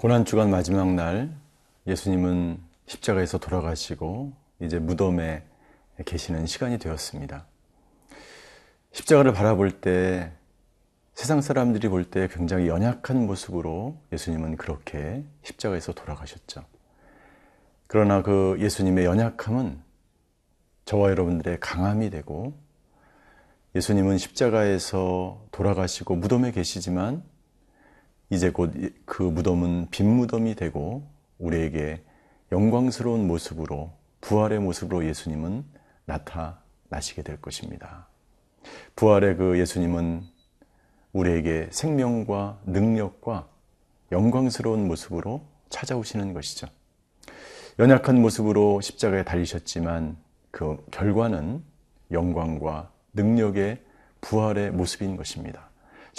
고난주간 마지막 날 예수님은 십자가에서 돌아가시고 이제 무덤에 계시는 시간이 되었습니다. 십자가를 바라볼 때 세상 사람들이 볼 때 굉장히 연약한 모습으로 예수님은 그렇게 십자가에서 돌아가셨죠. 그러나 그 예수님의 연약함은 저와 여러분들의 강함이 되고 예수님은 십자가에서 돌아가시고 무덤에 계시지만 이제 곧 그 무덤은 빈 무덤이 되고 우리에게 영광스러운 모습으로 부활의 모습으로 예수님은 나타나시게 될 것입니다. 부활의 그 예수님은 우리에게 생명과 능력과 영광스러운 모습으로 찾아오시는 것이죠. 연약한 모습으로 십자가에 달리셨지만 그 결과는 영광과 능력의 부활의 모습인 것입니다.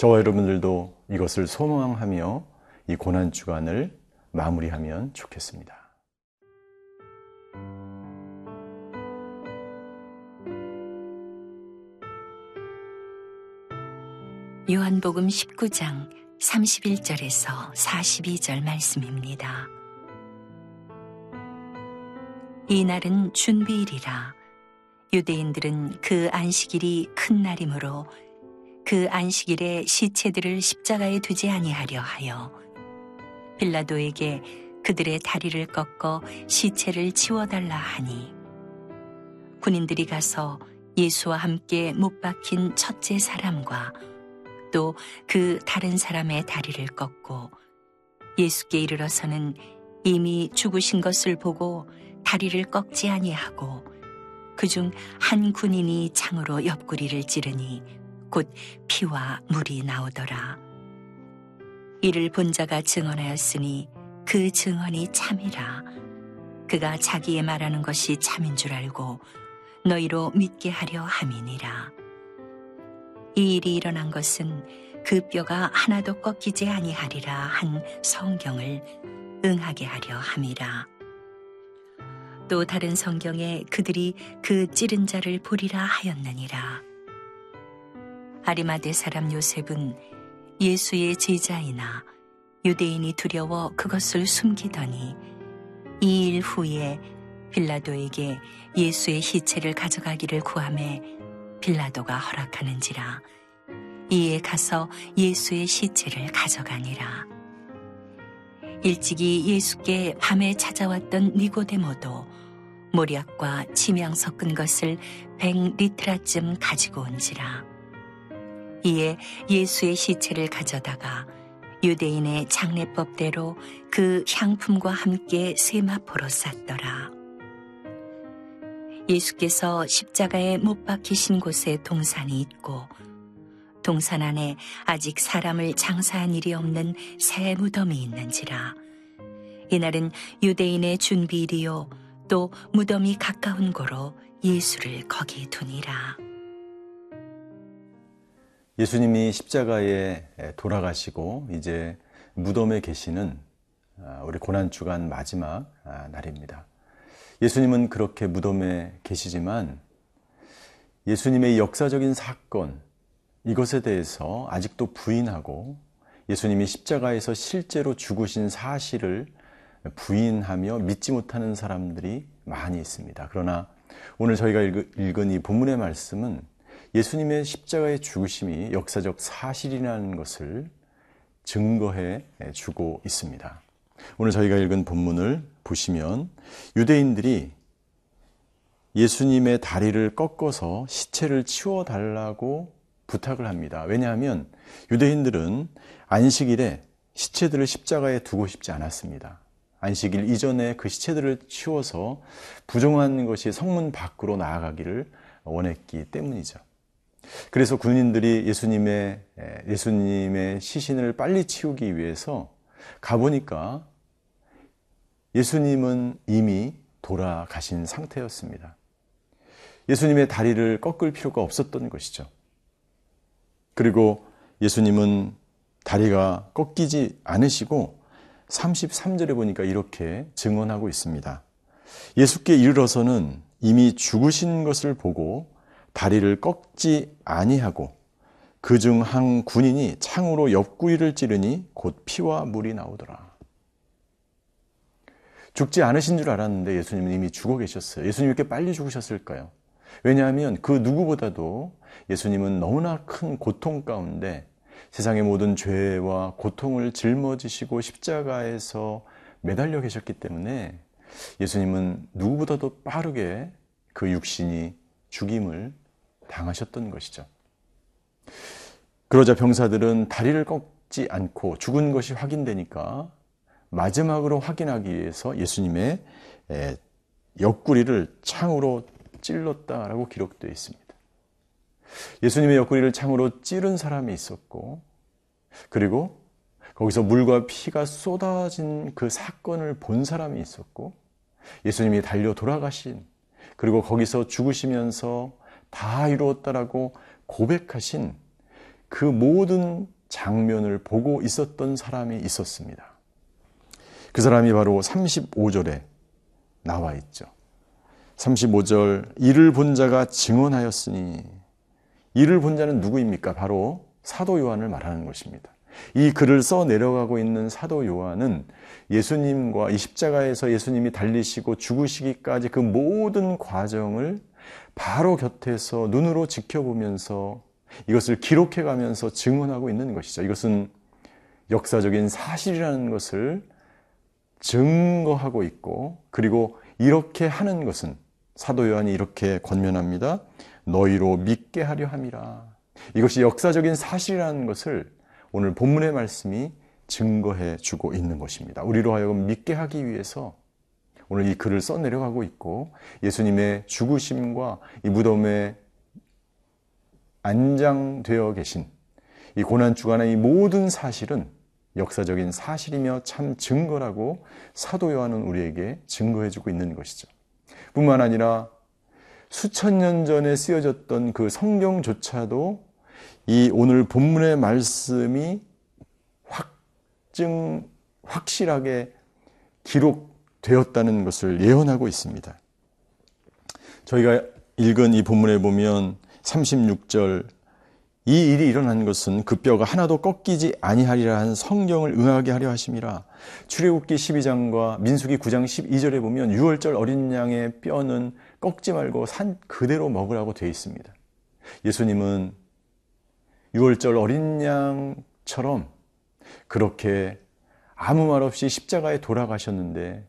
저와 여러분들도 이것을 소망하며 이 고난 주간을 마무리하면 좋겠습니다. 요한복음 19장 31절에서 42절 말씀입니다. 이 날은 준비일이라 유대인들은 그 안식일이 큰 날이므로 그 안식일에 시체들을 십자가에 두지 아니하려 하여 빌라도에게 그들의 다리를 꺾어 시체를 치워달라 하니 군인들이 가서 예수와 함께 못 박힌 첫째 사람과 또 그 다른 사람의 다리를 꺾고 예수께 이르러서는 이미 죽으신 것을 보고 다리를 꺾지 아니하고 그중 한 군인이 창으로 옆구리를 찌르니 곧 피와 물이 나오더라. 이를 본 자가 증언하였으니 그 증언이 참이라. 그가 자기의 말하는 것이 참인 줄 알고 너희로 믿게 하려 함이니라. 이 일이 일어난 것은 그 뼈가 하나도 꺾이지 아니하리라 한 성경을 응하게 하려 함이라. 또 다른 성경에 그들이 그 찌른 자를 보리라 하였느니라. 아리마대 사람 요셉은 예수의 제자이나 유대인이 두려워 그것을 숨기더니 이 일 후에 빌라도에게 예수의 시체를 가져가기를 구함에 빌라도가 허락하는지라. 이에 가서 예수의 시체를 가져가니라. 일찍이 예수께 밤에 찾아왔던 니고데모도 모략과 치명 섞은 것을 백 리트라쯤 가지고 온지라 이에 예수의 시체를 가져다가 유대인의 장례법대로 그 향품과 함께 세마포로 쌌더라. 예수께서 십자가에 못 박히신 곳에 동산이 있고 동산 안에 아직 사람을 장사한 일이 없는 새 무덤이 있는지라. 이날은 유대인의 준비일이요 또 무덤이 가까운 고로 예수를 거기 두니라. 예수님이 십자가에 돌아가시고 이제 무덤에 계시는 아, 우리 고난주간 마지막 아, 날입니다. 예수님은 그렇게 무덤에 계시지만 예수님의 역사적인 사건, 이것에 대해서 아직도 부인하고 예수님이 십자가에서 실제로 죽으신 사실을 부인하며 믿지 못하는 사람들이 많이 있습니다. 그러나 오늘 저희가 읽은 이 본문의 말씀은 예수님의 십자가의 죽으심이 역사적 사실이라는 것을 증거해 주고 있습니다. 오늘 저희가 읽은 본문을 보시면 유대인들이 예수님의 다리를 꺾어서 시체를 치워 달라고 부탁을 합니다. 왜냐하면 유대인들은 안식일에 시체들을 십자가에 두고 싶지 않았습니다. 안식일 이전에 그 시체들을 치워서 부정한 것이 성문 밖으로 나아가기를 원했기 때문이죠. 그래서 군인들이 예수님의 예수님의 시신을 빨리 치우기 위해서 가보니까 예수님은 이미 돌아가신 상태였습니다. 예수님의 다리를 꺾을 필요가 없었던 것이죠. 그리고 예수님은 다리가 꺾이지 않으시고 33절에 보니까 이렇게 증언하고 있습니다. 예수께 이르러서는 이미 죽으신 것을 보고 다리를 꺾지 아니하고 그 중 한 군인이 창으로 옆구리를 찌르니 곧 피와 물이 나오더라. 죽지 않으신 줄 알았는데 예수님은 이미 죽어 계셨어요. 예수님 이렇게 빨리 죽으셨을까요? 왜냐하면 그 누구보다도 예수님은 너무나 큰 고통 가운데 세상의 모든 죄와 고통을 짊어지시고 십자가에서 매달려 계셨기 때문에 예수님은 누구보다도 빠르게 그 육신이 죽임을 당하셨던 것이죠. 그러자 병사들은 다리를 꺾지 않고 죽은 것이 확인되니까 마지막으로 확인하기 위해서 예수님의 옆구리를 창으로 찔렀다라고 기록되어 있습니다. 예수님의 옆구리를 창으로 찌른 사람이 있었고, 그리고 거기서 물과 피가 쏟아진 그 사건을 본 사람이 있었고, 예수님이 달려 돌아가신, 그리고 거기서 죽으시면서 다 이루었다라고 고백하신 그 모든 장면을 보고 있었던 사람이 있었습니다. 그 사람이 바로 35절에 나와 있죠. 35절 이를 본 자가 증언하였으니 이를 본 자는 누구입니까? 바로 사도 요한을 말하는 것입니다. 이 글을 써 내려가고 있는 사도 요한은 예수님과 이 십자가에서 예수님이 달리시고 죽으시기까지 그 모든 과정을 바로 곁에서 눈으로 지켜보면서 이것을 기록해 가면서 증언하고 있는 것이죠. 이것은 역사적인 사실이라는 것을 증거하고 있고 그리고 이렇게 하는 것은 사도 요한이 이렇게 권면합니다. 너희로 믿게 하려 함이라. 이것이 역사적인 사실이라는 것을 오늘 본문의 말씀이 증거해 주고 있는 것입니다. 우리로 하여금 믿게 하기 위해서 오늘 이 글을 써 내려가고 있고 예수님의 죽으심과 이 무덤에 안장되어 계신 이 고난 주간의 이 모든 사실은 역사적인 사실이며 참 증거라고 사도 요한은 우리에게 증거해 주고 있는 것이죠. 뿐만 아니라 수천 년 전에 쓰여졌던 그 성경조차도 이 오늘 본문의 말씀이 확증, 확실하게 기록 되었다는 것을 예언하고 있습니다. 저희가 읽은 이 본문에 보면 36절 이 일이 일어난 것은 그 뼈가 하나도 꺾이지 아니하리라 한 성경을 응하게 하려 하심이라. 출애굽기 12장과 민수기 9장 12절에 보면 6월절 어린 양의 뼈는 꺾지 말고 산 그대로 먹으라고 되어 있습니다. 예수님은 6월절 어린 양처럼 그렇게 아무 말 없이 십자가에 돌아가셨는데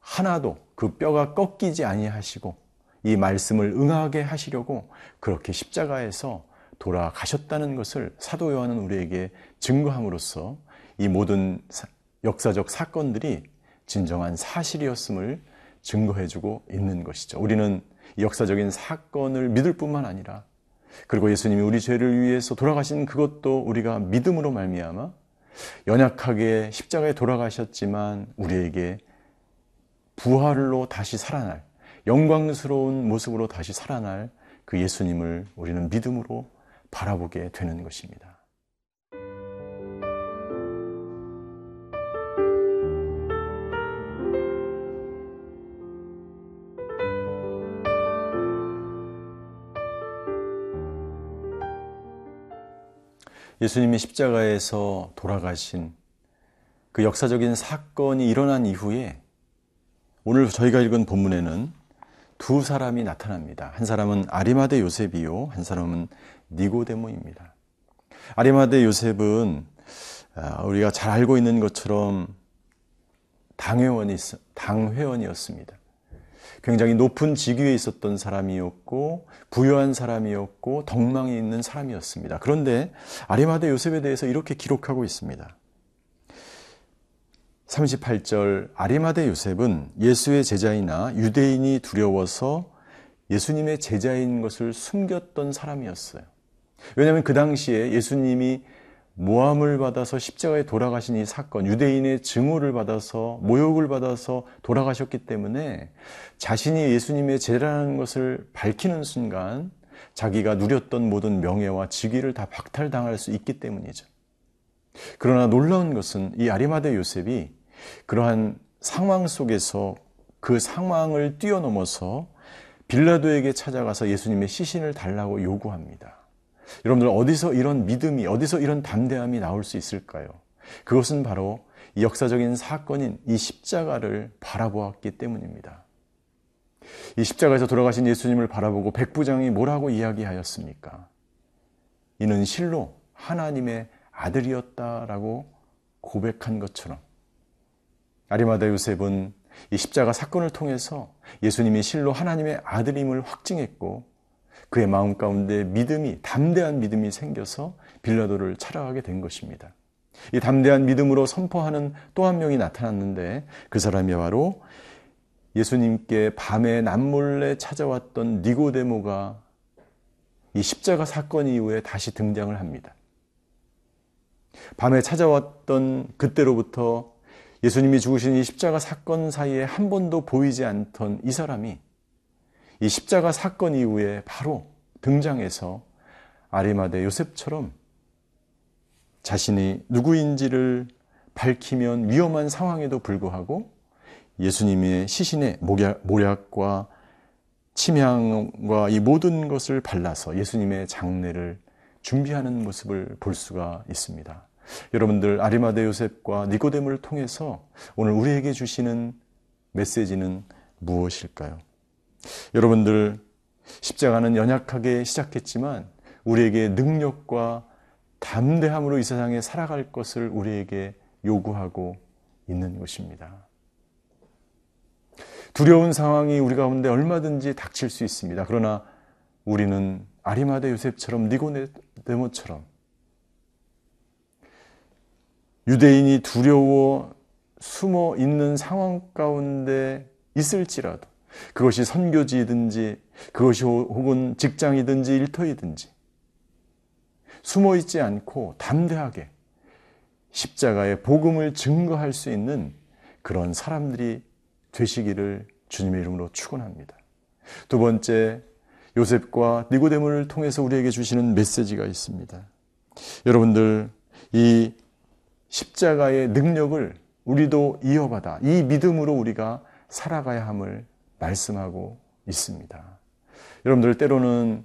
하나도 그 뼈가 꺾이지 아니하시고 이 말씀을 응하게 하시려고 그렇게 십자가에서 돌아가셨다는 것을 사도 요한은 우리에게 증거함으로써 이 모든 역사적 사건들이 진정한 사실이었음을 증거해주고 있는 것이죠. 우리는 역사적인 사건을 믿을 뿐만 아니라 그리고 예수님이 우리 죄를 위해서 돌아가신 그것도 우리가 믿음으로 말미암아 연약하게 십자가에 돌아가셨지만 우리에게 부활로 다시 살아날 영광스러운 모습으로 다시 살아날 그 예수님을 우리는 믿음으로 바라보게 되는 것입니다. 예수님이 십자가에서 돌아가신 그 역사적인 사건이 일어난 이후에 오늘 저희가 읽은 본문에는 두 사람이 나타납니다. 한 사람은 아리마대 요셉이요, 한 사람은 니고데모입니다. 아리마대 요셉은 아, 우리가 잘 알고 있는 것처럼 당회원이 당회원이었습니다. 굉장히 높은 직위에 있었던 사람이었고 부유한 사람이었고 덕망이 있는 사람이었습니다. 그런데 아리마대 요셉에 대해서 이렇게 기록하고 있습니다. 38절 아리마대 요셉은 예수의 제자이나 유대인이 두려워서 예수님의 제자인 것을 숨겼던 사람이었어요. 왜냐하면 그 당시에 예수님이 모함을 받아서 십자가에 돌아가신 이 사건, 유대인의 증오를 받아서 모욕을 받아서 돌아가셨기 때문에 자신이 예수님의 제자라는 것을 밝히는 순간 자기가 누렸던 모든 명예와 직위를 다 박탈당할 수 있기 때문이죠. 그러나 놀라운 것은 이 아리마대 요셉이 그러한 상황 속에서 그 상황을 뛰어넘어서 빌라도에게 찾아가서 예수님의 시신을 달라고 요구합니다. 여러분들 어디서 이런 믿음이, 어디서 이런 담대함이 나올 수 있을까요? 그것은 바로 역사적인 사건인 이 십자가를 바라보았기 때문입니다. 이 십자가에서 돌아가신 예수님을 바라보고 백부장이 뭐라고 이야기하였습니까? 이는 실로 하나님의 아들이었다라고 고백한 것처럼 아리마다 요셉은 이 십자가 사건을 통해서 예수님이 실로 하나님의 아들임을 확증했고 그의 마음 가운데 믿음이 담대한 믿음이 생겨서 빌라도를 찾아가게 된 것입니다. 이 담대한 믿음으로 선포하는 또 한 명이 나타났는데 그 사람이 바로 예수님께 밤에 남몰래 찾아왔던 니고데모가 이 십자가 사건 이후에 다시 등장을 합니다. 밤에 찾아왔던 그때로부터 예수님이 죽으신 이 십자가 사건 사이에 한 번도 보이지 않던 이 사람이 이 십자가 사건 이후에 바로 등장해서 아리마대 요셉처럼 자신이 누구인지를 밝히면 위험한 상황에도 불구하고 예수님의 시신의 모략과 침향과 이 모든 것을 발라서 예수님의 장례를 준비하는 모습을 볼 수가 있습니다. 여러분들 아리마대 요셉과 니고데모를 통해서 오늘 우리에게 주시는 메시지는 무엇일까요? 여러분들 십자가는 연약하게 시작했지만 우리에게 능력과 담대함으로 이 세상에 살아갈 것을 우리에게 요구하고 있는 것입니다. 두려운 상황이 우리 가운데 얼마든지 닥칠 수 있습니다. 그러나 우리는 아리마대 요셉처럼 니고데모처럼 유대인이 두려워 숨어 있는 상황 가운데 있을지라도 그것이 선교지든지 그것이 혹은 직장이든지 일터이든지 숨어 있지 않고 담대하게 십자가의 복음을 증거할 수 있는 그런 사람들이 되시기를 주님의 이름으로 축원합니다. 두 번째 요셉과 니고데모를 통해서 우리에게 주시는 메시지가 있습니다. 여러분들 이 십자가의 능력을 우리도 이어받아 이 믿음으로 우리가 살아가야 함을 말씀하고 있습니다. 여러분들 때로는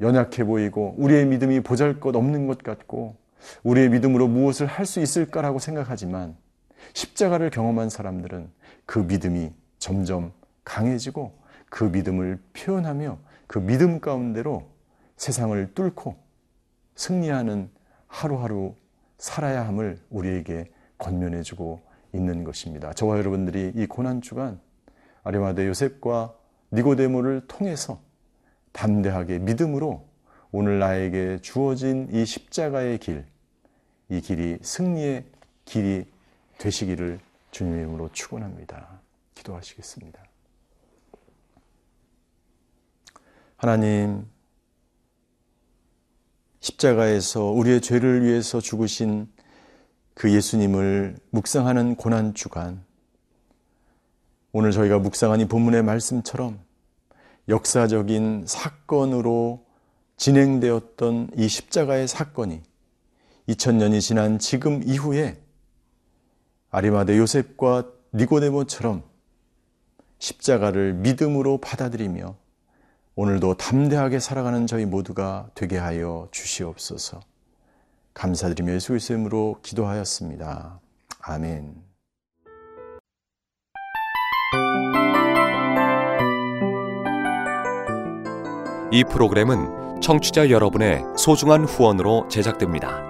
연약해 보이고 우리의 믿음이 보잘 것 없는 것 같고 우리의 믿음으로 무엇을 할 수 있을까라고 생각하지만 십자가를 경험한 사람들은 그 믿음이 점점 강해지고 그 믿음을 표현하며 그 믿음 가운데로 세상을 뚫고 승리하는 하루하루 살아야 함을 우리에게 권면해 주고 있는 것입니다. 저와 여러분들이 이 고난 주간 아리마대 요셉과 니고데모를 통해서 담대하게 믿음으로 오늘 나에게 주어진 이 십자가의 길, 이 길이 승리의 길이 되시기를 주님의 이름으로 축원합니다. 기도하시겠습니다. 하나님 십자가에서 우리의 죄를 위해서 죽으신 그 예수님을 묵상하는 고난 주간 오늘 저희가 묵상한 이 본문의 말씀처럼 역사적인 사건으로 진행되었던 이 십자가의 사건이 2000년이 지난 지금 이후에 아리마대 요셉과 니고데모처럼 십자가를 믿음으로 받아들이며 오늘도 담대하게 살아가는 저희 모두가 되게 하여 주시옵소서. 감사드리며 예수 그리스도의 이름으로 기도하였습니다. 아멘. 이 프로그램은 청취자 여러분의 소중한 후원으로 제작됩니다.